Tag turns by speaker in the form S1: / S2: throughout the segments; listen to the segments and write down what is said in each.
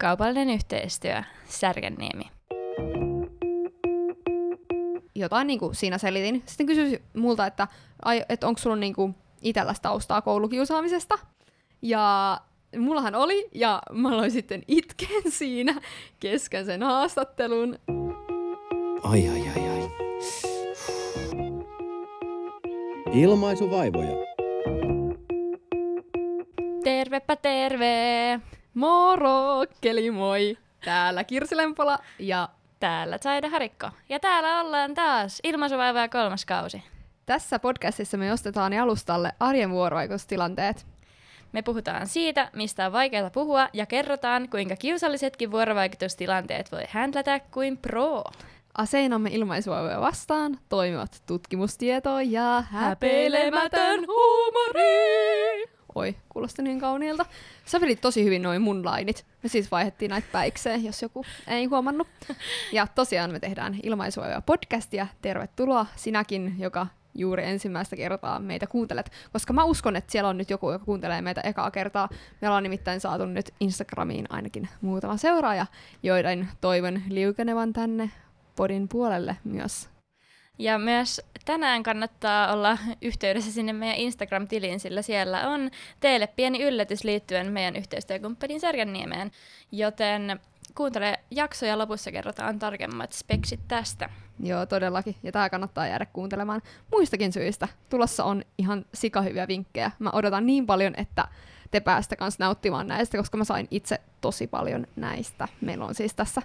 S1: Kaupallinen yhteistyö, Särkänniemi.
S2: Jotain niin kuin siinä selitin. Sitten kysyi multa, että, että onko sulla niin kuin itselläsi taustaa koulukiusaamisesta. Ja mullahan oli, ja mä aloin sitten itken siinä kesken sen haastattelun.
S3: Ai ai ai ai. Ilmaisuvaivoja.
S1: Tervepä terve!
S2: Moro, keli moi! Täällä Kirsi Lempola ja
S1: Täällä Saida Harikko. Ja täällä ollaan taas ilmaisuvaivoja kolmas kausi.
S2: tässä podcastissa me ostetaan alustalle arjen vuorovaikutustilanteet.
S1: Me puhutaan siitä, mistä on vaikeaa puhua, ja kerrotaan, kuinka kiusallisetkin vuorovaikutustilanteet voi händlätä kuin pro.
S2: Aseinamme ilmaisuvaivoja vastaan toimivat tutkimustieto ja häpeilemätön huumori. Oi, kuulosti niin kauniilta. Sä vedit tosi hyvin noin mun lainit. Me siis vaihdettiin näitä päikseen, jos joku ei huomannut. Ja tosiaan me tehdään ilmaisuvaivoja podcastia. Tervetuloa sinäkin, joka juuri ensimmäistä kertaa meitä kuuntelet, koska mä uskon, että siellä on nyt joku, joka kuuntelee meitä ekaa kertaa. Me ollaan nimittäin saatu nyt Instagramiin ainakin muutama seuraaja, joiden toivon liukenevan tänne podin puolelle myös.
S1: Ja myös tänään kannattaa olla yhteydessä sinne meidän Instagram-tiliin, sillä siellä on teille pieni yllätys liittyen meidän yhteistyökumppanin Särkänniemeen. Joten kuuntele jakso ja lopussa kerrotaan tarkemmat speksit tästä.
S2: Joo, todellakin. Ja tää kannattaa jäädä kuuntelemaan muistakin syistä. Tulossa on ihan sikahyviä vinkkejä. Mä odotan niin paljon, että te päästä kanssa nauttimaan näistä, koska mä sain itse tosi paljon näistä. Meillä on siis tässä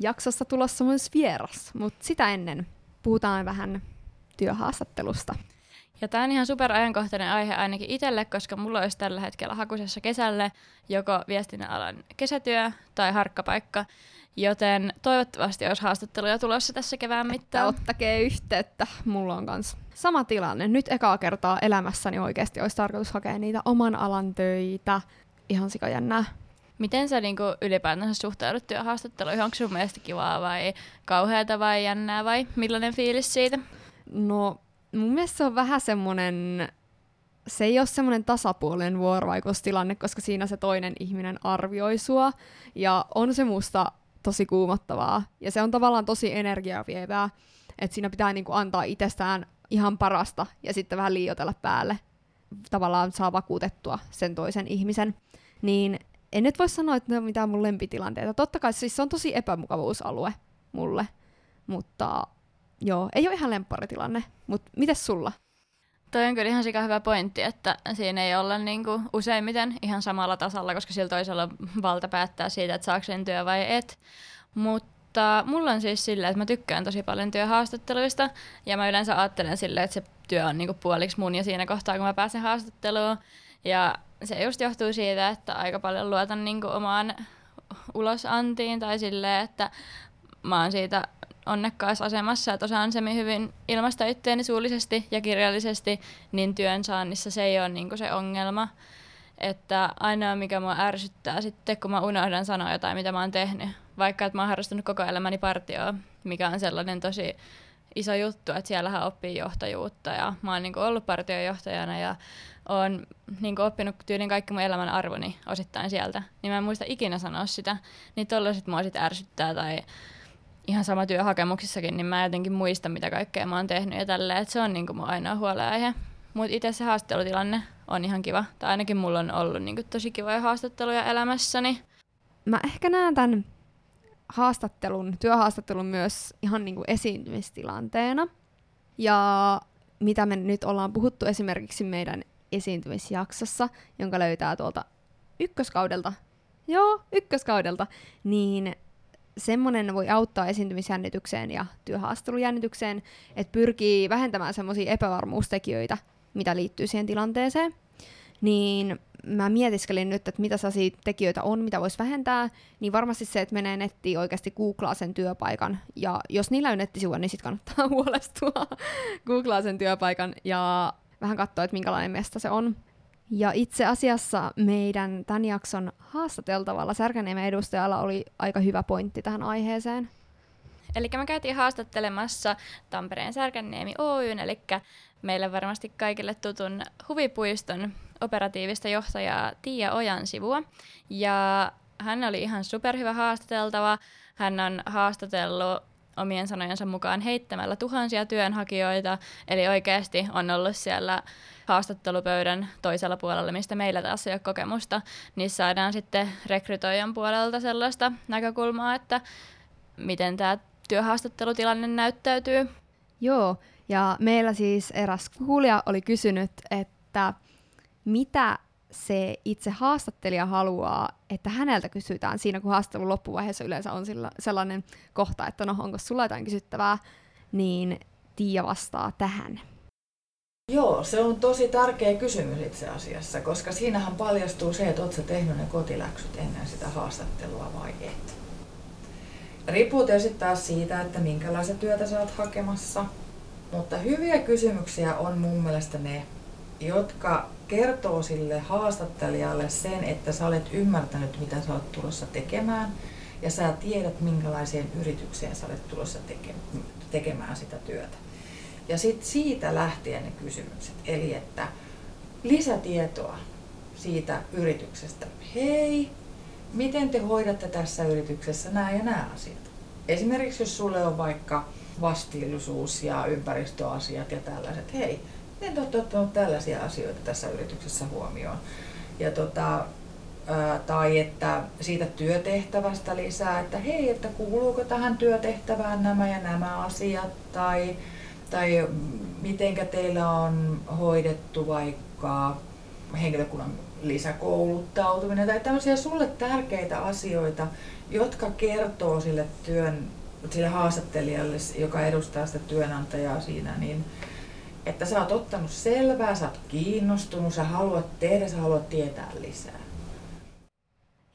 S2: jaksossa tulossa myös vieras, mutta sitä ennen puhutaan vähän työhaastattelusta.
S1: Ja tämä on ihan super ajankohtainen aihe ainakin itselle, koska mulla olisi tällä hetkellä hakusessa kesälle joko viestinnän alan kesätyö tai harkkapaikka, joten toivottavasti olisi haastatteluja tulossa tässä kevään
S2: Että
S1: mittaan.
S2: ottakee yhteyttä, mulla on kans sama tilanne. Nyt ekaa kertaa elämässäni oikeasti olisi tarkoitus hakea niitä oman alan töitä. Ihan sikajännää.
S1: Miten sä niinku ylipäätänsä suhtaudut työhaastatteluihin? Onko sun mielestä kivaa vai kauheata vai jännää vai millainen fiilis siitä?
S2: No, mun mielestä se on vähän semmonen, se ei ole semmoinen tasapuolinen vuorovaikutustilanne, koska siinä se toinen ihminen arvioi sua, ja on se musta tosi kuumottavaa, ja se on tavallaan tosi energiaa vievää, että siinä pitää niinku antaa itsestään ihan parasta, ja sitten vähän liioitella päälle, tavallaan saa vakuutettua sen toisen ihmisen, niin en nyt voi sanoa, että ne on mitään mun lempitilanteita. Totta kai siis se on tosi epämukavuusalue mulle, mutta Joo, ei ole ihan lempparitilanne, mutta mites sulla?
S1: Toi on kyllä ihan sika hyvä pointti, että siinä ei olla niinku useimmiten ihan samalla tasalla, koska sillä toisella valta päättää siitä, että saako sen työ vai et. Mutta mulla on siis silleen, että mä tykkään tosi paljon työhaastatteluista, ja mä yleensä ajattelen silleen, että se työ on niinku puoliksi mun ja siinä kohtaa, kun mä pääsen haastatteluun. Ja se just johtuu siitä, että aika paljon luotan niinku omaan ulosantiin tai silleen, että mä oon siitä onnekkaassa asemassa, että osaan semmin hyvin ilmaista itseäni suullisesti ja kirjallisesti, niin työn saannissa se ei ole niin se ongelma. Että ainoa, mikä mua ärsyttää sitten, kun mä unohdan sanoa jotain, mitä mä oon tehnyt. Vaikka, että mä oon harrastanut koko elämäni partioa, mikä on sellainen tosi iso juttu, että siellähän oppii johtajuutta ja mä oon niin ollut partiojohtajana ja oon niin oppinut tyylin kaikki mun elämän arvoni osittain sieltä, niin mä en muista ikinä sanoa sitä, niin tollaset mua sit ärsyttää tai ihan sama työhakemuksissakin, niin mä jotenkin muistan, mitä kaikkea mä oon tehnyt ja tälleen, että se on niinku mun ainoa huolenaihe. Mutta itse se haastattelutilanne on ihan kiva. Tai ainakin mulla on ollut niinku tosi kivoja haastatteluja elämässäni.
S2: Mä ehkä näen tämän haastattelun, työhaastattelun myös ihan niinku esiintymistilanteena. Ja mitä me nyt ollaan puhuttu esimerkiksi meidän esiintymisjaksossa, jonka löytää tuolta ykköskaudelta, joo, ykköskaudelta, niin semmoinen voi auttaa esiintymisjännitykseen ja työhaastattelujännitykseen, että pyrkii vähentämään semmoisia epävarmuustekijöitä, mitä liittyy siihen tilanteeseen. Niin mä mietiskelin nyt, että mitä sellaisia tekijöitä on, mitä voisi vähentää, niin varmasti se, että menee nettiin oikeasti googlaa sen työpaikan, ja jos niillä on nettisivuja, niin sitten kannattaa huolestua, googlaa sen työpaikan. Ja vähän katsoa, että minkälainen mesta se on. Ja itse asiassa meidän tämän jakson haastateltavalla Särkäniemen edustajalla oli aika hyvä pointti tähän aiheeseen.
S1: Eli me käytiin haastattelemassa Tampereen Särkänniemi Oyn, eli meille varmasti kaikille tutun huvipuiston operatiivista johtajaa Tiia Ojan sivua. Ja hän oli ihan superhyvä haastateltava. Hän on haastatellut omien sanojensa mukaan heittämällä tuhansia työnhakijoita, eli oikeasti on ollut siellä haastattelupöydän toisella puolella, mistä meillä taas ei ole kokemusta, niin saadaan sitten rekrytoijan puolelta sellaista näkökulmaa, että miten tämä työhaastattelutilanne näyttäytyy.
S2: Joo, ja meillä siis eräs kuulija oli kysynyt, että mitä se itse haastattelija haluaa, että häneltä kysytään siinä, kun haastattelun loppuvaiheessa yleensä on sillä, sellainen kohta, että no onko sulla jotain kysyttävää, niin Tiia vastaa tähän.
S4: Joo, se on tosi tärkeä kysymys itse asiassa, koska siinähän paljastuu se, että oletko tehnyt ne kotiläksyt ennen sitä haastattelua vai et. Riippuu tietysti taas siitä, että minkälaista työtä sä oot hakemassa, mutta hyviä kysymyksiä on mun mielestä ne, jotka kertoo sille haastattelijalle sen, että sä olet ymmärtänyt, mitä sä olet tulossa tekemään, ja sä tiedät, minkälaiseen yritykseen sä olet tulossa teke- tekemään sitä työtä. Ja sitten siitä lähtien ne kysymykset, eli että lisätietoa siitä yrityksestä. Hei, miten te hoidatte tässä yrityksessä nämä ja nämä asiat? Esimerkiksi jos sulle on vaikka vastiillisuus ja ympäristöasiat ja tällaiset, hei, miten te olette ottanut tällaisia asioita tässä yrityksessä huomioon? Ja tota, tai että siitä työtehtävästä lisää, että hei, että kuuluuko tähän työtehtävään nämä ja nämä asiat, tai, tai mitenkä teillä on hoidettu vaikka henkilökunnan lisäkouluttautuminen tai tämmöisiä sulle tärkeitä asioita, jotka kertoo sille työn, sille haastattelijalle, joka edustaa sitä työnantajaa siinä, niin että sä oot ottanut selvää, sä oot kiinnostunut, sä haluat tehdä, sä haluat tietää lisää.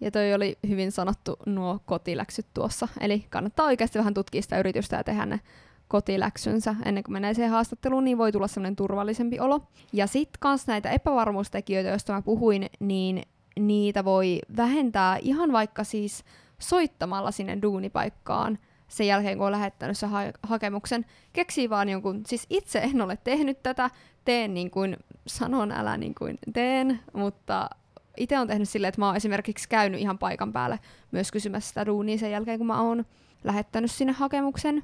S2: Ja toi oli hyvin sanottu nuo kotiläksyt tuossa. Eli kannattaa oikeasti vähän tutkia sitä yritystä ja tehdä ne kotiläksynsä ennen kuin menee siihen haastatteluun, niin voi tulla semmoinen turvallisempi olo. Ja sitten kans näitä epävarmuustekijöitä, joista mä puhuin, niin niitä voi vähentää ihan vaikka siis soittamalla sinne duunipaikkaan sen jälkeen, kun on lähettänyt sen ha- hakemuksen. Keksii vaan jonkun, siis itse en ole tehnyt tätä, teen niin kuin sanon, älä niin kuin teen, mutta itse on tehnyt silleen, että mä oon esimerkiksi käynyt ihan paikan päälle myös kysymässä sitä duunia sen jälkeen, kun mä oon lähettänyt sinne hakemuksen.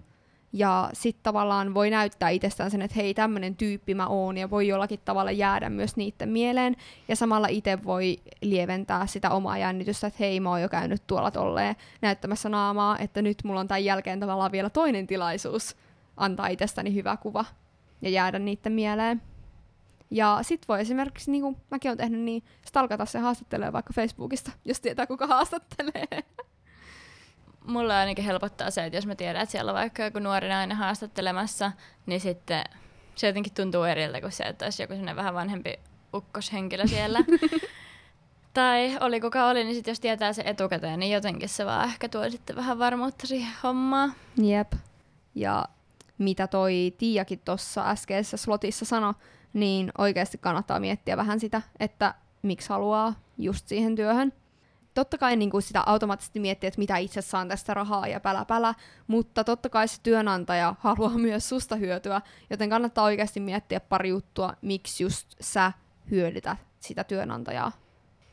S2: Ja sitten tavallaan voi näyttää itsestään sen, että hei, tämmöinen tyyppi mä oon, ja voi jollakin tavalla jäädä myös niiden mieleen. Ja samalla itse voi lieventää sitä omaa jännitystä, että hei, mä oon jo käynyt tuolla tolleen näyttämässä naamaa, että nyt mulla on tämän jälkeen tavallaan vielä toinen tilaisuus antaa itsestäni hyvä kuva ja jäädä niiden mieleen. Ja sit voi esimerkiksi, niin kuin mäkin olen tehnyt, niin stalkata se haastattelee vaikka Facebookista, jos tietää kuka haastattelee.
S1: Mulla ainakin helpottaa se, että jos mä tiedän, että siellä on vaikka joku nuori nainen haastattelemassa, niin sitten se jotenkin tuntuu eriltä kuin se, että olisi joku vähän vanhempi ukkoshenkilö siellä. tai oli kuka oli, niin sit jos tietää se etukäteen, niin jotenkin se vaan ehkä tuo sitten vähän varmuutta siihen hommaan.
S2: Jep. Ja mitä toi Tiiakin tuossa äskeisessä slotissa sanoi, niin oikeasti kannattaa miettiä vähän sitä, että miksi haluaa just siihen työhön. Totta kai niin kuin sitä automaattisesti miettiä, että mitä itse saan tästä rahaa ja pälä pälä, mutta totta kai se työnantaja haluaa myös susta hyötyä, joten kannattaa oikeasti miettiä pari juttua, miksi just sä hyödytät sitä työnantajaa.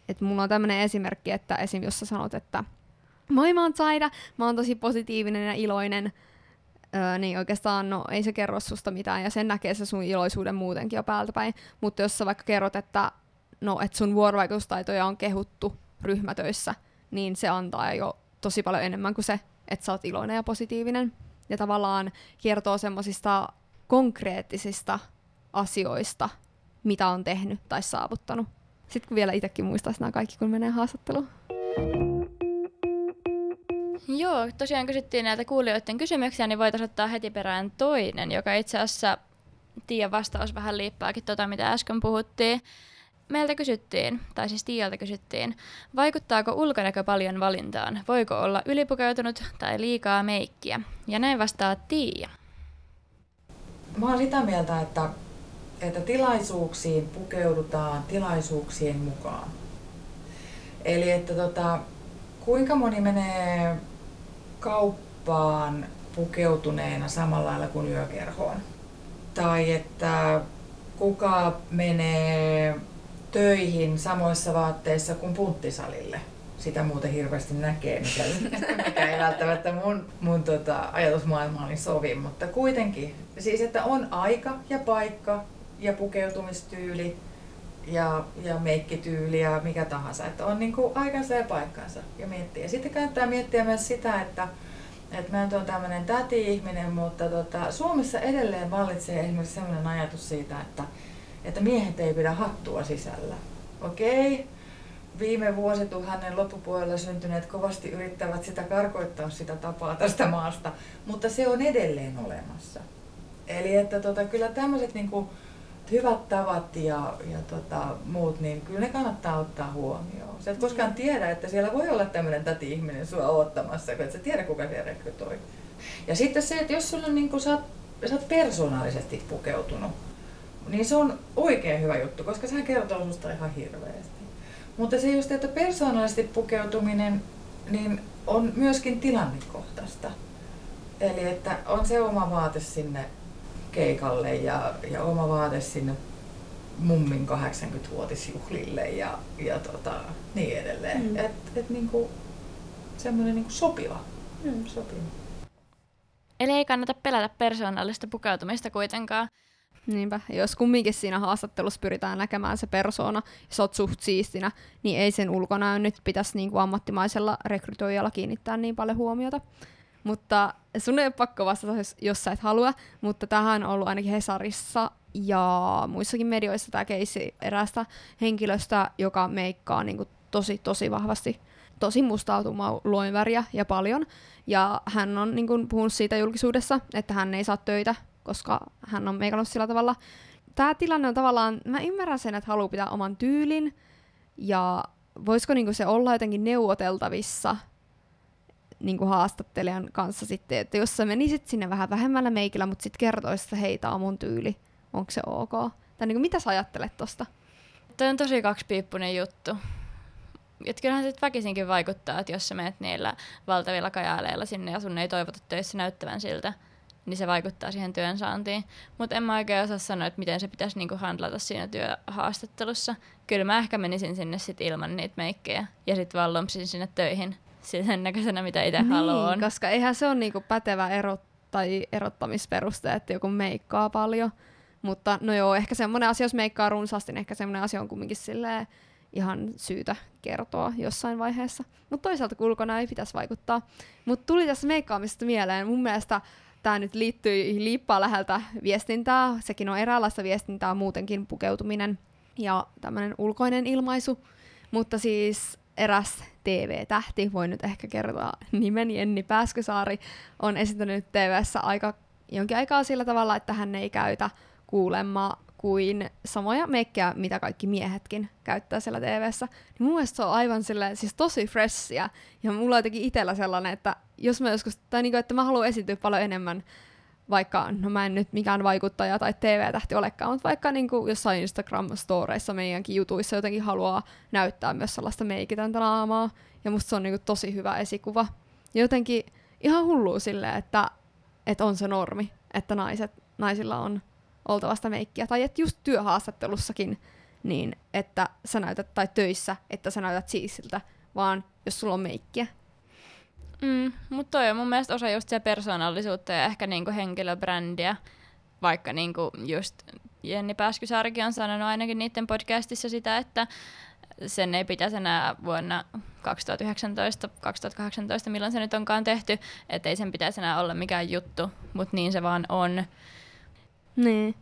S2: Et mulla on tämmöinen esimerkki, että esim. jos sä sanot, että moi mä oon Zaida, mä oon tosi positiivinen ja iloinen, öö, niin oikeastaan no, ei se kerro susta mitään ja sen näkee se sun iloisuuden muutenkin jo päältä päin. Mutta jos sä vaikka kerrot, että no, et sun vuorovaikutustaitoja on kehuttu ryhmätöissä, niin se antaa jo tosi paljon enemmän kuin se, että sä oot iloinen ja positiivinen. Ja tavallaan kertoo semmoisista konkreettisista asioista, mitä on tehnyt tai saavuttanut. Sitten kun vielä itsekin muistaisi nämä kaikki, kun menee haastatteluun.
S1: Joo, tosiaan kysyttiin näitä kuulijoiden kysymyksiä, niin voitaisiin ottaa heti perään toinen, joka itse asiassa Tiian vastaus vähän liippaakin tota, mitä äsken puhuttiin. Meiltä kysyttiin, tai siis Tiialta kysyttiin, vaikuttaako ulkonäkö paljon valintaan? Voiko olla ylipukeutunut tai liikaa meikkiä? Ja näin vastaa Tiia.
S4: Mä oon sitä mieltä, että, että tilaisuuksiin pukeudutaan tilaisuuksien mukaan. Eli että tota, kuinka moni menee kauppaan pukeutuneena samalla lailla kuin yökerhoon? Tai että kuka menee töihin samoissa vaatteissa kuin punttisalille sitä muuten hirveästi näkee, mikä, mikä ei välttämättä mun, mun tota, ajatusmaailmaani sovi, mutta kuitenkin. Siis, että on aika ja paikka ja pukeutumistyyli ja, ja meikkityyli ja mikä tahansa. Että on niin kuin aikansa ja paikkansa ja miettiä. Sitten kannattaa miettiä myös sitä, että, että mä nyt on tämmöinen täti-ihminen, mutta tota, Suomessa edelleen vallitsee esimerkiksi sellainen ajatus siitä, että, että miehet ei pidä hattua sisällä. Okei, okay viime vuosituhannen loppupuolella syntyneet kovasti yrittävät sitä karkoittaa sitä tapaa tästä maasta, mutta se on edelleen olemassa. Eli että tota, kyllä tämmöiset niinku hyvät tavat ja, ja tota, muut, niin kyllä ne kannattaa ottaa huomioon. Sä et koskaan mm. tiedä, että siellä voi olla tämmöinen täti-ihminen sua ottamassa, kun et sä tiedä kuka siellä rekrytoi. Ja sitten se, että jos sulla on, niin kun, sä, oot, sä oot persoonallisesti pukeutunut, niin se on oikein hyvä juttu, koska sehän kertoo susta ihan hirveästi. Mutta se just, että persoonallisesti pukeutuminen niin on myöskin tilannekohtaista. Eli että on se oma vaate sinne keikalle ja, ja oma vaate sinne mummin 80-vuotisjuhlille ja, ja tota, niin edelleen. Mm. Et, et niinku, semmoinen niinku sopiva. Mm. sopiva.
S1: Eli ei kannata pelätä persoonallista pukeutumista kuitenkaan.
S2: Niinpä. Jos kumminkin siinä haastattelussa pyritään näkemään se persona, ja sä oot suht siistinä, niin ei sen ulkonäön nyt pitäisi niin kuin ammattimaisella rekrytoijalla kiinnittää niin paljon huomiota. Mutta sun ei ole pakko vastata, jos, jos sä et halua, mutta tähän on ollut ainakin Hesarissa ja muissakin medioissa tämä keissi eräästä henkilöstä, joka meikkaa niin kuin tosi, tosi vahvasti tosi mustautumaa luonväriä ja paljon. Ja hän on niin kuin, puhunut siitä julkisuudessa, että hän ei saa töitä koska hän on meikannut sillä tavalla. Tämä tilanne on tavallaan, mä ymmärrän sen, että haluaa pitää oman tyylin, ja voisiko niinku se olla jotenkin neuvoteltavissa niinku haastattelijan kanssa sitten, että jos sä menisit sinne vähän vähemmällä meikillä, mutta sitten kertoisit, että hei, tää on mun tyyli, onko se ok? Tai niinku, mitä sä ajattelet tosta?
S1: Tämä on tosi kaksipiippunen juttu. Et kyllähän sitten väkisinkin vaikuttaa, että jos sä menet niillä valtavilla kajaaleilla sinne ja sun ei toivota töissä näyttävän siltä, niin se vaikuttaa siihen työn saantiin. Mutta en mä oikein osaa sanoa, että miten se pitäisi niinku handlata siinä työhaastattelussa. Kyllä mä ehkä menisin sinne sit ilman niitä meikkejä ja sitten vaan lompsin sinne töihin sen näköisenä, mitä itse
S2: niin,
S1: haluan.
S2: koska eihän se ole niinku pätevä ero tai erottamisperuste, että joku meikkaa paljon. Mutta no joo, ehkä semmoinen asia, jos meikkaa runsaasti, niin ehkä semmoinen asia on kumminkin silleen ihan syytä kertoa jossain vaiheessa. Mutta toisaalta kulkona ei pitäisi vaikuttaa. Mutta tuli tässä meikkaamisesta mieleen, mun mielestä tämä nyt liittyy liippaa läheltä viestintää. Sekin on eräänlaista viestintää muutenkin pukeutuminen ja tämmöinen ulkoinen ilmaisu. Mutta siis eräs TV-tähti, voi nyt ehkä kertoa nimen, Jenni Pääskösaari, on esittänyt TVssä aika, jonkin aikaa sillä tavalla, että hän ei käytä kuulemma kuin samoja meikkejä, mitä kaikki miehetkin käyttää siellä TVssä. Niin mun mielestä se on aivan silleen, siis tosi freshia. Ja mulla on jotenkin itsellä sellainen, että jos mä joskus, tai niinku, että mä haluan esiintyä paljon enemmän, vaikka, no mä en nyt mikään vaikuttaja tai TV-tähti olekaan, mutta vaikka niin kuin jossain Instagram-storeissa meidänkin jutuissa jotenkin haluaa näyttää myös sellaista meikitöntä naamaa, ja musta se on niin kuin tosi hyvä esikuva. Ja jotenkin ihan hullua silleen, että, että on se normi, että naiset, naisilla on oltavasta meikkiä, tai että just työhaastattelussakin, niin että sä näytät, tai töissä, että sä näytät siisiltä, vaan jos sulla on meikkiä.
S1: Mm, mutta toi on mun mielestä osa just persoonallisuutta ja ehkä niinku henkilöbrändiä, vaikka niinku just Jenni Pääskysaarikin on sanonut ainakin niiden podcastissa sitä, että sen ei pitäisi enää vuonna 2019-2018, milloin se nyt onkaan tehty, että ei sen pitäisi enää olla mikään juttu, mutta niin se vaan on.
S2: Niin.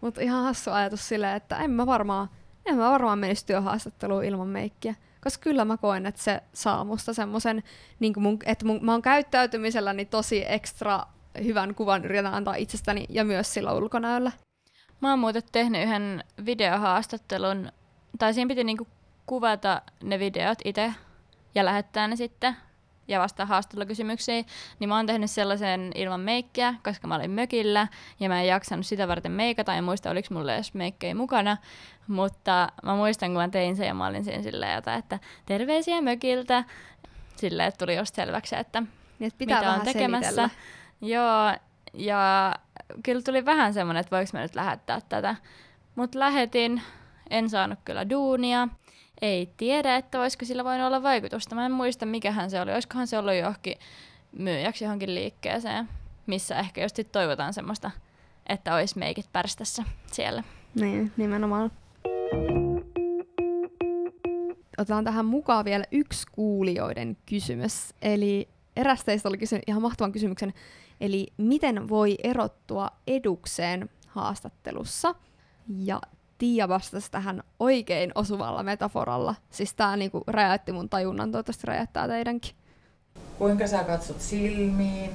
S2: Mutta ihan hassu ajatus silleen, että en mä varmaan, en mä varmaan menisi työhaastatteluun ilman meikkiä. Koska kyllä mä koen, että se saa musta semmoisen, niin että mun, mä oon käyttäytymiselläni tosi ekstra hyvän kuvan yritän antaa itsestäni ja myös sillä ulkonäöllä.
S1: Mä oon muuten tehnyt yhden videohaastattelun, tai siinä piti niinku kuvata ne videot itse ja lähettää ne sitten ja vastaa haastattelukysymyksiin, niin mä oon tehnyt sellaisen ilman meikkiä, koska mä olin mökillä ja mä en jaksanut sitä varten meikata, en muista oliko mulla edes meikkejä mukana, mutta mä muistan kun mä tein sen ja mä olin siinä silleen jotain, että terveisiä mökiltä, silleen, että tuli just selväksi, että
S2: niin, että pitää
S1: mitä on tekemässä. Selitellä. Joo, ja kyllä tuli vähän semmoinen, että voiko mä nyt lähettää tätä, mutta lähetin, en saanut kyllä duunia, ei tiedä, että voisiko sillä voinut olla vaikutusta. Mä en muista, mikähän se oli. Olisikohan se ollut johonkin myyjäksi johonkin liikkeeseen, missä ehkä just toivotaan semmoista, että olisi meikit pärstässä siellä.
S2: Niin, nimenomaan. Otetaan tähän mukaan vielä yksi kuulijoiden kysymys. Eli eräs teistä oli kysynyt ihan mahtavan kysymyksen, eli miten voi erottua edukseen haastattelussa? Ja Tiia vastasi tähän oikein osuvalla metaforalla. Siis tämä niinku räjäytti mun tajunnan, toivottavasti räjäyttää teidänkin.
S4: Kuinka sä katsot silmiin,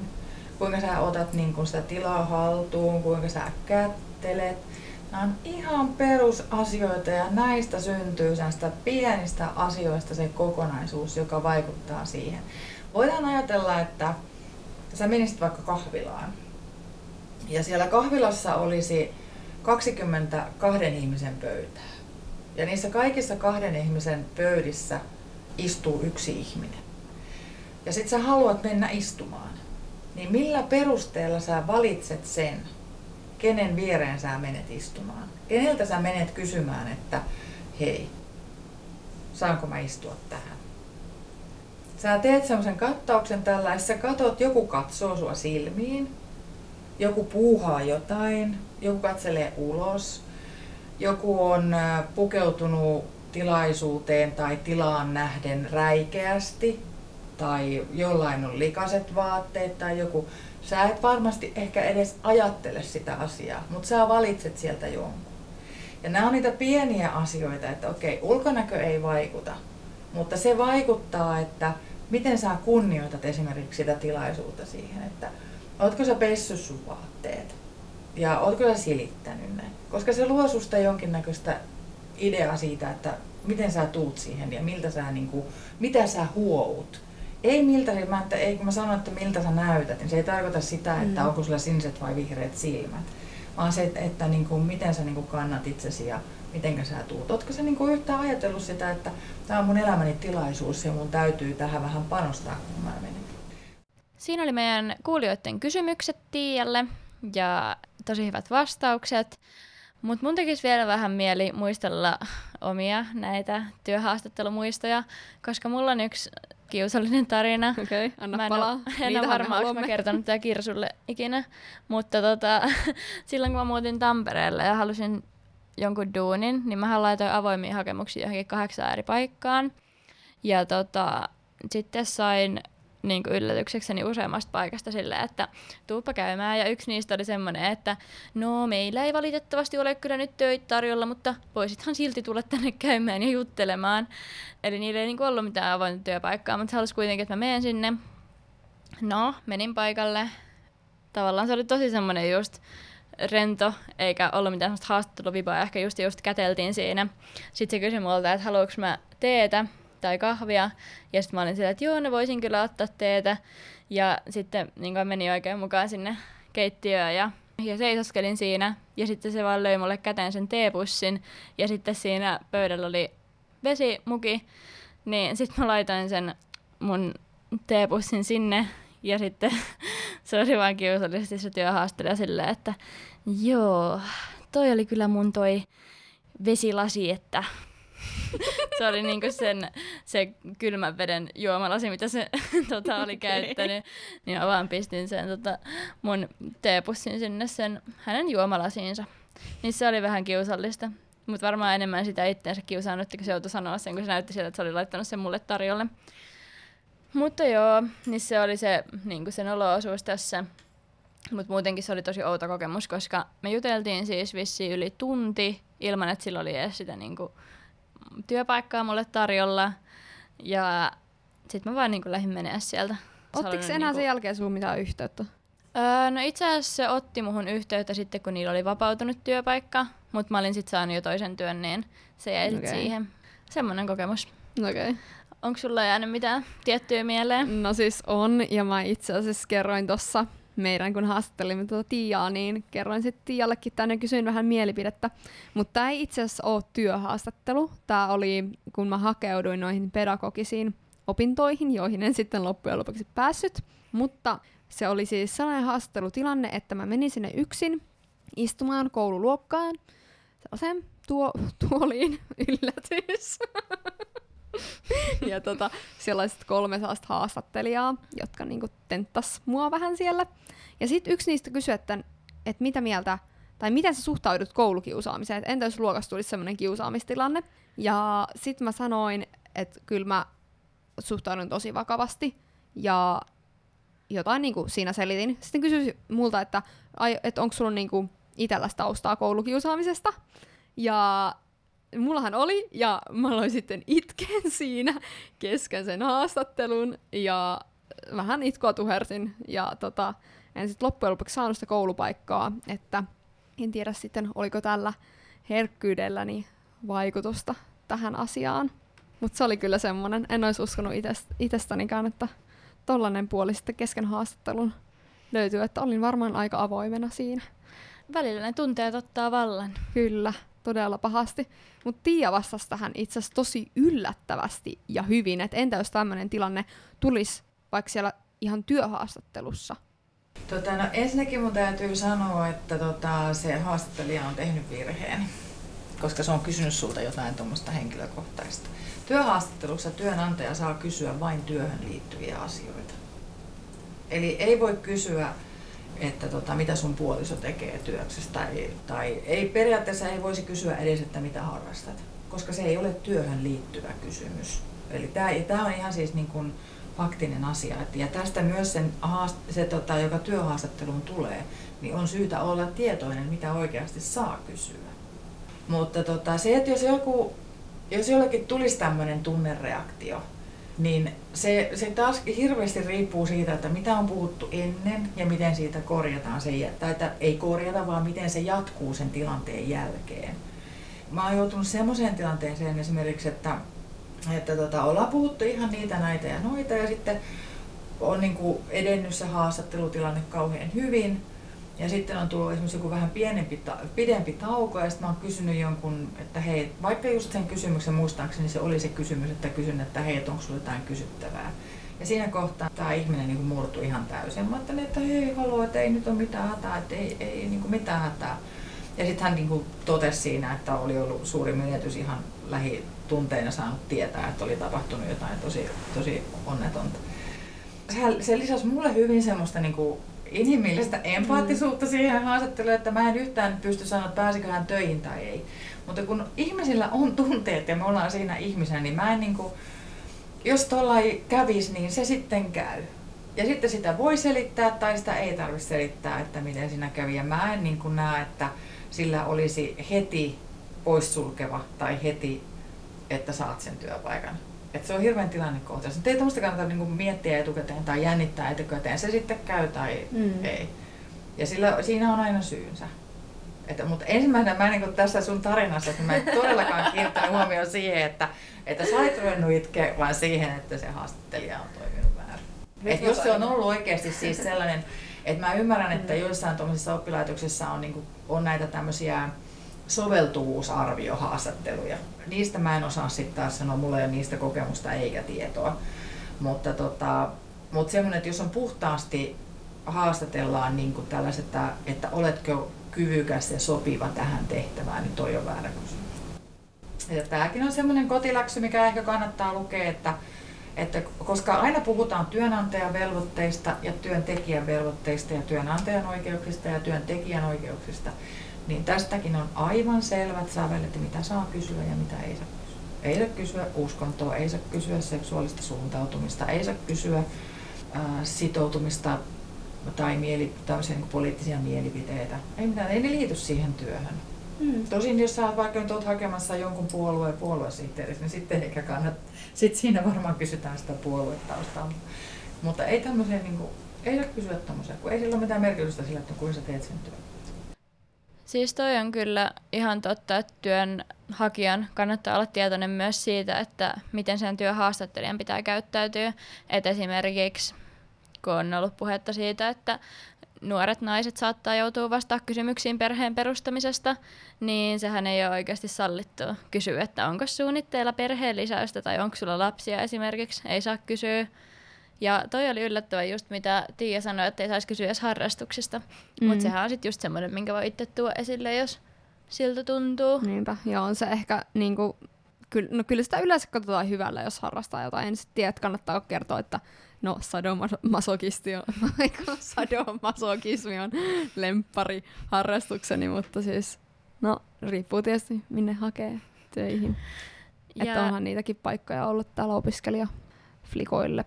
S4: kuinka sä otat niin kun sitä tilaa haltuun, kuinka sä kättelet. Nämä on ihan perusasioita ja näistä syntyy näistä pienistä asioista se kokonaisuus, joka vaikuttaa siihen. Voidaan ajatella, että sä menisit vaikka kahvilaan ja siellä kahvilassa olisi 22 ihmisen pöytää. Ja niissä kaikissa kahden ihmisen pöydissä istuu yksi ihminen. Ja sit sä haluat mennä istumaan. Niin millä perusteella sä valitset sen, kenen viereen sä menet istumaan? Keneltä sä menet kysymään, että hei, saanko mä istua tähän? Sä teet semmoisen kattauksen tällä, sä katot, joku katsoo sua silmiin, joku puuhaa jotain, joku katselee ulos, joku on pukeutunut tilaisuuteen tai tilaan nähden räikeästi, tai jollain on likaset vaatteet tai joku. Sä et varmasti ehkä edes ajattele sitä asiaa, mutta sä valitset sieltä jonkun. Ja nämä on niitä pieniä asioita, että okei, ulkonäkö ei vaikuta, mutta se vaikuttaa, että miten sä kunnioitat esimerkiksi sitä tilaisuutta siihen, että ootko sä pessyt sun vaatteet ja ootko sä silittänyt ne. Koska se luo susta jonkinnäköistä ideaa siitä, että miten sä tuut siihen ja miltä sä, niin kuin, mitä sä huout. Ei miltä, mä, että, ei, kun mä sanon, että miltä sä näytät, niin se ei tarkoita sitä, että mm. onko sulla siniset vai vihreät silmät, vaan se, että, että niin kuin, miten sä niin kuin kannat itsesi ja miten sä tuut. Ootko sä niin kuin yhtään ajatellut sitä, että tämä on mun elämäni tilaisuus ja mun täytyy tähän vähän panostaa, kun mä menen.
S1: Siinä oli meidän kuulijoiden kysymykset Tiialle ja tosi hyvät vastaukset. Mutta mun tekisi vielä vähän mieli muistella omia näitä työhaastattelumuistoja, koska mulla on yksi kiusallinen tarina.
S2: Okei, okay, anna
S1: mä en
S2: palaa.
S1: Ole, en ole varma, onko mä kertonut tätä Kirsulle ikinä. Mutta tota, silloin kun mä muutin Tampereelle ja halusin jonkun duunin, niin mä laitoin avoimia hakemuksia johonkin kahdeksaan eri paikkaan. Ja tota, sitten sain niin kuin yllätyksekseni useammasta paikasta silleen, että tuuppa käymään. Ja yksi niistä oli semmoinen, että no meillä ei valitettavasti ole kyllä nyt töitä tarjolla, mutta voisithan silti tulla tänne käymään ja juttelemaan. Eli niillä ei niin kuin ollut mitään avointa työpaikkaa, mutta halusi kuitenkin, että mä menen sinne. No, menin paikalle. Tavallaan se oli tosi semmoinen just rento, eikä ollut mitään sellaista haastatteluvipaa, ehkä just, just käteltiin siinä. Sitten se kysyi multa, että haluanko mä teetä tai kahvia. Ja sitten mä olin sillä, että joo, no voisin kyllä ottaa teetä. Ja sitten niin meni oikein mukaan sinne keittiöön ja, ja seisoskelin siinä. Ja sitten se vaan löi mulle käteen sen teepussin. Ja sitten siinä pöydällä oli vesimuki. Niin sitten mä laitoin sen mun teepussin sinne. Ja sitten se oli vaan kiusallisesti se työhaastelija silleen, että joo, toi oli kyllä mun toi vesilasi, että se oli niinku sen, se kylmän veden juomalasi, mitä se tota, oli okay. käyttänyt. Niin mä vaan pistin sen tota, mun teepussin sinne sen hänen juomalasiinsa. Niin se oli vähän kiusallista. Mutta varmaan enemmän sitä itseensä kiusannut, kun se joutui sanoa sen, kun se näytti siltä, että se oli laittanut sen mulle tarjolle. Mutta joo, niin se oli se, niin sen olo-osuus tässä. Mutta muutenkin se oli tosi outo kokemus, koska me juteltiin siis vissiin yli tunti ilman, että sillä oli edes sitä niin kuin, työpaikkaa mulle tarjolla. Ja sitten mä vaan niin kuin lähdin menemään sieltä.
S2: Ottiko se enää niin kuin... sen jälkeen sun mitään yhteyttä?
S1: Öö, no itse asiassa se otti muhun yhteyttä sitten, kun niillä oli vapautunut työpaikka, mutta mä olin sitten saanut jo toisen työn, niin se jäi okay. siihen. Semmoinen kokemus.
S2: Okei. Okay.
S1: Onko sulla jäänyt mitään tiettyä mieleen?
S2: No siis on, ja mä itse asiassa kerroin tuossa meidän, kun haastattelimme tuota Tiaa, niin kerroin sitten Tiallekin tänne kysyin vähän mielipidettä. Mutta tämä ei itse asiassa ole työhaastattelu. Tämä oli, kun mä hakeuduin noihin pedagogisiin opintoihin, joihin en sitten loppujen lopuksi päässyt. Mutta se oli siis sellainen haastattelutilanne, että mä menin sinne yksin istumaan koululuokkaan sellaiseen tuo, tuoliin, yllätys. ja tota, sit kolme sellaista haastattelijaa, jotka niinku tenttas mua vähän siellä. Ja sitten yksi niistä kysyi, että, että mitä mieltä, tai miten sä suhtaudut koulukiusaamiseen, että entä jos luokassa tulisi semmoinen kiusaamistilanne. Ja sitten mä sanoin, että kyllä mä suhtaudun tosi vakavasti, ja jotain niin kuin siinä selitin. Sitten kysyi multa, että, että onko sulla niin kuin itselläsi taustaa koulukiusaamisesta. Ja mullahan oli, ja mä aloin sitten itken siinä kesken sen haastattelun, ja vähän itkua tuhersin, ja tota, en sitten loppujen lopuksi saanut sitä koulupaikkaa, että en tiedä sitten, oliko tällä herkkyydelläni vaikutusta tähän asiaan. Mutta se oli kyllä semmoinen, en olisi uskonut itsestänikään, että tollanen puoli sitten kesken haastattelun löytyy, että olin varmaan aika avoimena siinä.
S1: Välillä ne tunteet ottaa vallan.
S2: Kyllä, todella pahasti. Mutta Tiia vastasi tähän itse asiassa tosi yllättävästi ja hyvin, että entä jos tämmöinen tilanne tulisi vaikka siellä ihan työhaastattelussa?
S4: Tota, no ensinnäkin mun täytyy sanoa, että tota, se haastattelija on tehnyt virheen, koska se on kysynyt sulta jotain tuommoista henkilökohtaista. Työhaastattelussa työnantaja saa kysyä vain työhön liittyviä asioita. Eli ei voi kysyä, että tota, mitä sun puoliso tekee työksessä, tai, tai ei, periaatteessa ei voisi kysyä edes, että mitä harrastat, koska se ei ole työhön liittyvä kysymys. Eli tämä on ihan siis niin kuin faktinen asia. Ja tästä myös sen, se, tota, joka työhaastatteluun tulee, niin on syytä olla tietoinen, mitä oikeasti saa kysyä. Mutta tota, se, että jos joku jos jollekin tulisi tämmöinen tunnereaktio, niin se, se taas hirveästi riippuu siitä, että mitä on puhuttu ennen ja miten siitä korjataan se, tai että ei korjata, vaan miten se jatkuu sen tilanteen jälkeen. Mä oon joutunut semmoiseen tilanteeseen esimerkiksi, että, että tota, ollaan puhuttu ihan niitä, näitä ja noita ja sitten on niin kuin edennyt se haastattelutilanne kauhean hyvin, ja sitten on tullut esimerkiksi joku vähän pienempi, pidempi tauko ja sitten mä oon kysynyt jonkun, että hei, vaikka just sen kysymyksen muistaakseni se oli se kysymys, että kysyn, että hei, onko sulla jotain kysyttävää. Ja siinä kohtaa tämä ihminen niin murtui ihan täysin. Mä ajattelin, että hei, haloo, että ei nyt ole mitään hätää, että ei, ei niin kuin mitään hätää. Ja sitten hän niin kuin totesi siinä, että oli ollut suuri menetys ihan lähitunteina saanut tietää, että oli tapahtunut jotain tosi, tosi onnetonta. Se, se lisäsi mulle hyvin semmoista niin kuin inhimillistä empaattisuutta mm. siihen haastatteluun, että mä en yhtään pysty sanoa, että pääsikö hän töihin tai ei. Mutta kun ihmisillä on tunteet ja me ollaan siinä ihmisenä, niin mä en niin kuin, jos tuolla ei kävisi, niin se sitten käy. Ja sitten sitä voi selittää tai sitä ei tarvitse selittää, että miten siinä kävi. Ja mä en niin kuin näe, että sillä olisi heti poissulkeva tai heti, että saat sen työpaikan. Et se on hirveän tilannekohtaisesti. Ei tuommoista kannata niinku miettiä etukäteen tai jännittää etukäteen. Se sitten käy tai mm. ei. Ja sillä, siinä on aina syynsä. Että, mutta ensimmäisenä mä niin tässä sun tarinassa, että mä en todellakaan kiinnittänyt huomioon siihen, että, että sä et ruvennut itkeä, vaan siihen, että se haastattelija on toiminut väärin. Et jos se on ollut oikeasti siis sellainen, että mä ymmärrän, että mm. joissain tuollaisissa oppilaitoksissa on, niin kuin, on näitä tämmöisiä soveltuvuusarviohaastatteluja. Niistä mä en osaa sitten taas sanoa, mulla ei ole niistä kokemusta eikä tietoa. Mutta tota, mutta semmoinen, että jos on puhtaasti haastatellaan niin kuin tällaiset, että, että oletko kyvykäs ja sopiva tähän tehtävään, niin toi on väärä kysymys. Ja tämäkin on semmoinen kotiläksy, mikä ehkä kannattaa lukea, että, että koska aina puhutaan työnantajan velvoitteista ja työntekijän velvoitteista ja työnantajan oikeuksista ja työntekijän oikeuksista, niin tästäkin on aivan selvät sävelet, mitä saa kysyä ja mitä ei saa kysyä. Ei saa kysyä uskontoa, ei saa kysyä seksuaalista suuntautumista, ei saa kysyä ää, sitoutumista tai mieli, niin poliittisia mielipiteitä. Ei mitään, ei ne liity siihen työhön. Mm. Tosin jos sä vaikka nyt oot hakemassa jonkun puolueen puoluesihteeriksi, niin sitten eikä kannat, sit siinä varmaan kysytään sitä puoluetaustaa. Mutta ei tämmöisiä, niin kuin, ei saa kysyä tämmöisiä, kun ei sillä ole mitään merkitystä sillä, että kuinka sä teet sen työn.
S1: Siis toi on kyllä ihan totta, että työnhakijan kannattaa olla tietoinen myös siitä, että miten sen työhaastattelijan pitää käyttäytyä. Et esimerkiksi kun on ollut puhetta siitä, että nuoret naiset saattaa joutua vastaamaan kysymyksiin perheen perustamisesta, niin sehän ei ole oikeasti sallittu kysyä, että onko suunnitteilla perheen lisäystä tai onko sulla lapsia esimerkiksi. Ei saa kysyä ja toi oli yllättävä just mitä Tiia sanoi, että ei saisi kysyä edes harrastuksista. Mm. Mutta sehän on sitten just semmoinen, minkä voi itse tuoda esille, jos siltä tuntuu.
S2: Niinpä, ja on se ehkä niinku, Kyllä, no kyllä sitä yleensä katsotaan hyvällä, jos harrastaa jotain. En sitten tiedä, että kannattaa kertoa, että no sadomasokisti on, sadomasokismi on lemppari harrastukseni, mutta siis no riippuu tietysti minne hakee töihin. Ja... Että onhan niitäkin paikkoja ollut täällä opiskelija flikoille.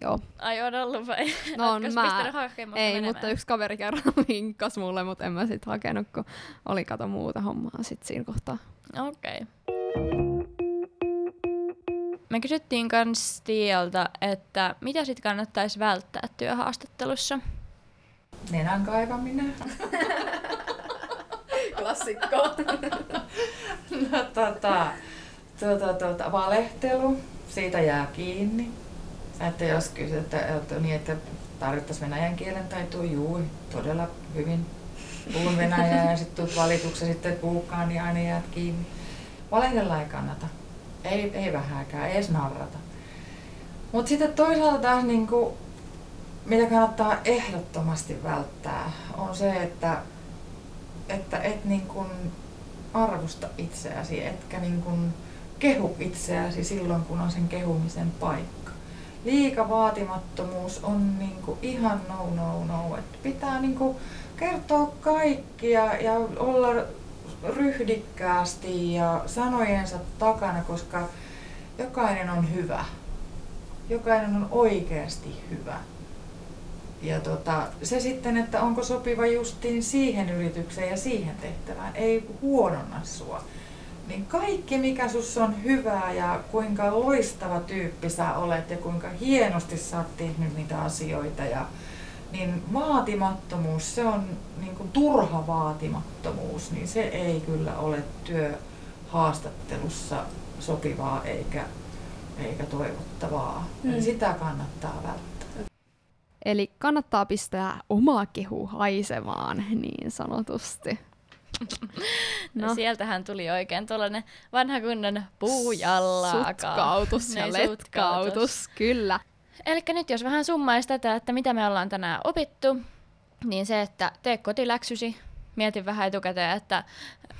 S2: Joo.
S1: Ai on ollut vai?
S2: No on mä. Ei,
S1: menemään?
S2: mutta yksi kaveri kerran vinkkasi mulle, mutta en mä sit hakenut, kun oli kato muuta hommaa sit siinä kohtaa.
S1: Okei. Okay. Me kysyttiin kans Tialta, että mitä sit kannattaisi välttää työhaastattelussa?
S4: Nenän kaivaminen.
S2: Klassikko.
S4: no tota, tuota, tuota, valehtelu, siitä jää kiinni. Että jos kysyt, että, niin, että tarvittaisiin venäjän kielen taitoa, juu, todella hyvin puhun venäjää ja sitten tulet valituksi sitten puukaan, niin aina jäät kiinni. Valehdella ei kannata. Ei, ei vähääkään, ei edes narrata. Mutta sitten toisaalta taas niin kuin, mitä kannattaa ehdottomasti välttää, on se, että, että et niin kuin arvosta itseäsi, etkä niin kuin kehu itseäsi silloin, kun on sen kehumisen paikka. Liika vaatimattomuus on niin kuin ihan no no no. Et pitää niin kuin kertoa kaikkia ja olla ryhdikkäästi ja sanojensa takana, koska jokainen on hyvä. Jokainen on oikeasti hyvä. Ja tota, se sitten, että onko sopiva justiin siihen yritykseen ja siihen tehtävään, ei huononna sua. Niin kaikki, mikä sus on hyvää ja kuinka loistava tyyppi sä olet ja kuinka hienosti sä oot tehnyt niitä asioita ja niin vaatimattomuus, se on niin kuin turha vaatimattomuus, niin se ei kyllä ole työhaastattelussa sopivaa eikä, eikä toivottavaa. Mm. Eli sitä kannattaa välttää.
S2: Eli kannattaa pistää omaa kehu haisemaan niin sanotusti.
S1: No. no. Sieltähän tuli oikein tuollainen vanha kunnon puujallaa.
S2: Sutkautus ja letkautus, kyllä.
S1: Eli nyt jos vähän summaisi tätä, että mitä me ollaan tänään opittu, niin se, että tee kotiläksysi, mieti vähän etukäteen, että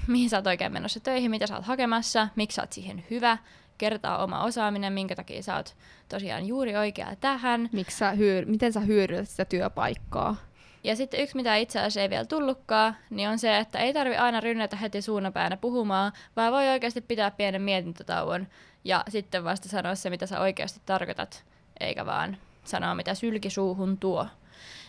S1: mihin sä oot oikein menossa töihin, mitä sä oot hakemassa, miksi sä oot siihen hyvä, kertaa oma osaaminen, minkä takia sä oot tosiaan juuri oikea tähän.
S2: Miksi sä hyö- miten sä hyödytät sitä työpaikkaa?
S1: Ja sitten yksi, mitä itse asiassa ei vielä tullutkaan, niin on se, että ei tarvi aina rynnätä heti suunapäänä puhumaan, vaan voi oikeasti pitää pienen mietintätauon ja sitten vasta sanoa se, mitä sä oikeasti tarkoitat eikä vaan sanoa, mitä sylki suuhun tuo.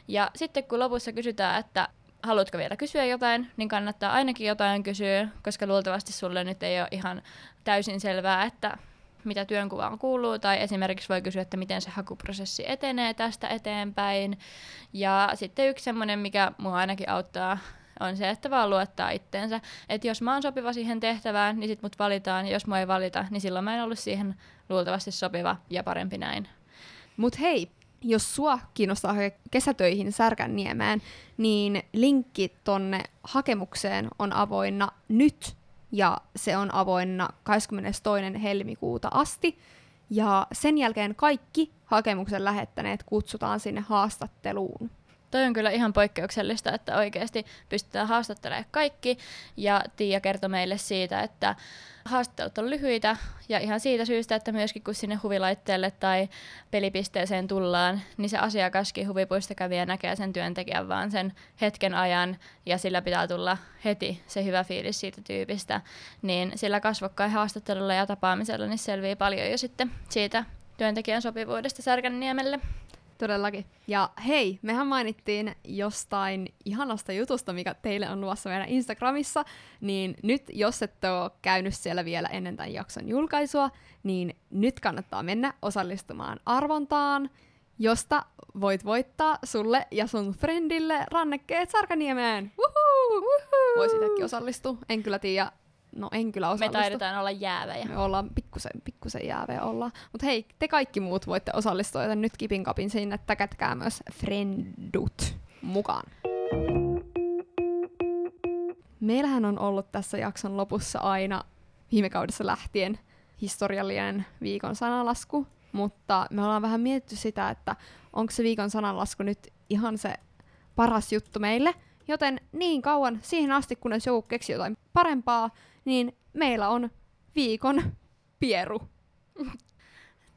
S1: Ja sitten kun lopussa kysytään, että haluatko vielä kysyä jotain, niin kannattaa ainakin jotain kysyä, koska luultavasti sulle nyt ei ole ihan täysin selvää, että mitä työnkuvaan kuuluu, tai esimerkiksi voi kysyä, että miten se hakuprosessi etenee tästä eteenpäin. Ja sitten yksi semmoinen, mikä mua ainakin auttaa, on se, että vaan luottaa itteensä. Että jos mä oon sopiva siihen tehtävään, niin sit mut valitaan, ja jos mä ei valita, niin silloin mä en ollut siihen luultavasti sopiva ja parempi näin.
S2: Mut hei, jos sua kiinnostaa kesätöihin Särkänniemään, niin linkki tonne hakemukseen on avoinna nyt ja se on avoinna 22. helmikuuta asti. Ja sen jälkeen kaikki hakemuksen lähettäneet kutsutaan sinne haastatteluun.
S1: Toi on kyllä ihan poikkeuksellista, että oikeasti pystytään haastattelemaan kaikki. Ja Tiia kertoi meille siitä, että haastattelut on lyhyitä ja ihan siitä syystä, että myöskin kun sinne huvilaitteelle tai pelipisteeseen tullaan, niin se asiakaskin huvipuistokävijä näkee sen työntekijän vaan sen hetken ajan ja sillä pitää tulla heti se hyvä fiilis siitä tyypistä, niin sillä kasvokkain haastattelulla ja tapaamisella niin selvii paljon jo sitten siitä työntekijän sopivuudesta Särkänniemelle.
S2: Todellakin. Ja hei, mehän mainittiin jostain ihanasta jutusta, mikä teille on luvassa meidän Instagramissa, niin nyt jos et ole käynyt siellä vielä ennen tämän jakson julkaisua, niin nyt kannattaa mennä osallistumaan arvontaan, josta voit voittaa sulle ja sun friendille rannekkeet Sarkaniemeen. Woohoo! Voisit osallistua. En kyllä tiedä, No en kyllä osallistu.
S1: Me taidetaan olla jäävejä.
S2: Me ollaan pikkusen, pikkusen jäävejä olla. Mutta hei, te kaikki muut voitte osallistua, joten nyt kipin kapin sinne täkätkää myös friendut mukaan. Meillähän on ollut tässä jakson lopussa aina viime kaudessa lähtien historiallinen viikon sanalasku, mutta me ollaan vähän mietitty sitä, että onko se viikon sananlasku nyt ihan se paras juttu meille, joten niin kauan siihen asti, kunnes joku keksi jotain parempaa, niin meillä on viikon Pieru.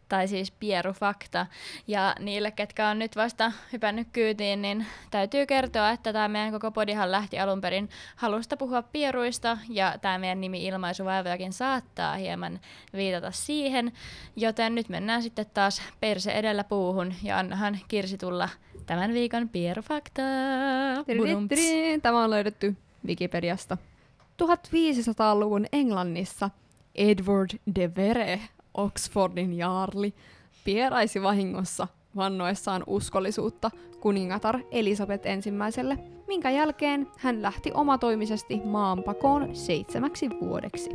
S1: tai siis pierufakta. Ja niille, ketkä on nyt vasta hypännyt kyytiin, niin täytyy kertoa, että tämä meidän koko podihan lähti alun perin halusta puhua pieruista, ja tämä meidän nimi ilmaisuvaivojakin saattaa hieman viitata siihen, joten nyt mennään sitten taas perse edellä puuhun, ja annahan Kirsi tulla tämän viikon pierufakta. Budumts.
S2: Tiri-tiri. Tämä on löydetty Wikipediasta. 1500-luvun Englannissa Edward de Vere, Oxfordin jaarli, pieraisi vahingossa vannoessaan uskollisuutta kuningatar Elisabeth ensimmäiselle, minkä jälkeen hän lähti omatoimisesti maanpakoon seitsemäksi vuodeksi.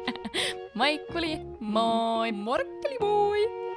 S1: Maikkuli, moi!
S2: Morkkeli moi!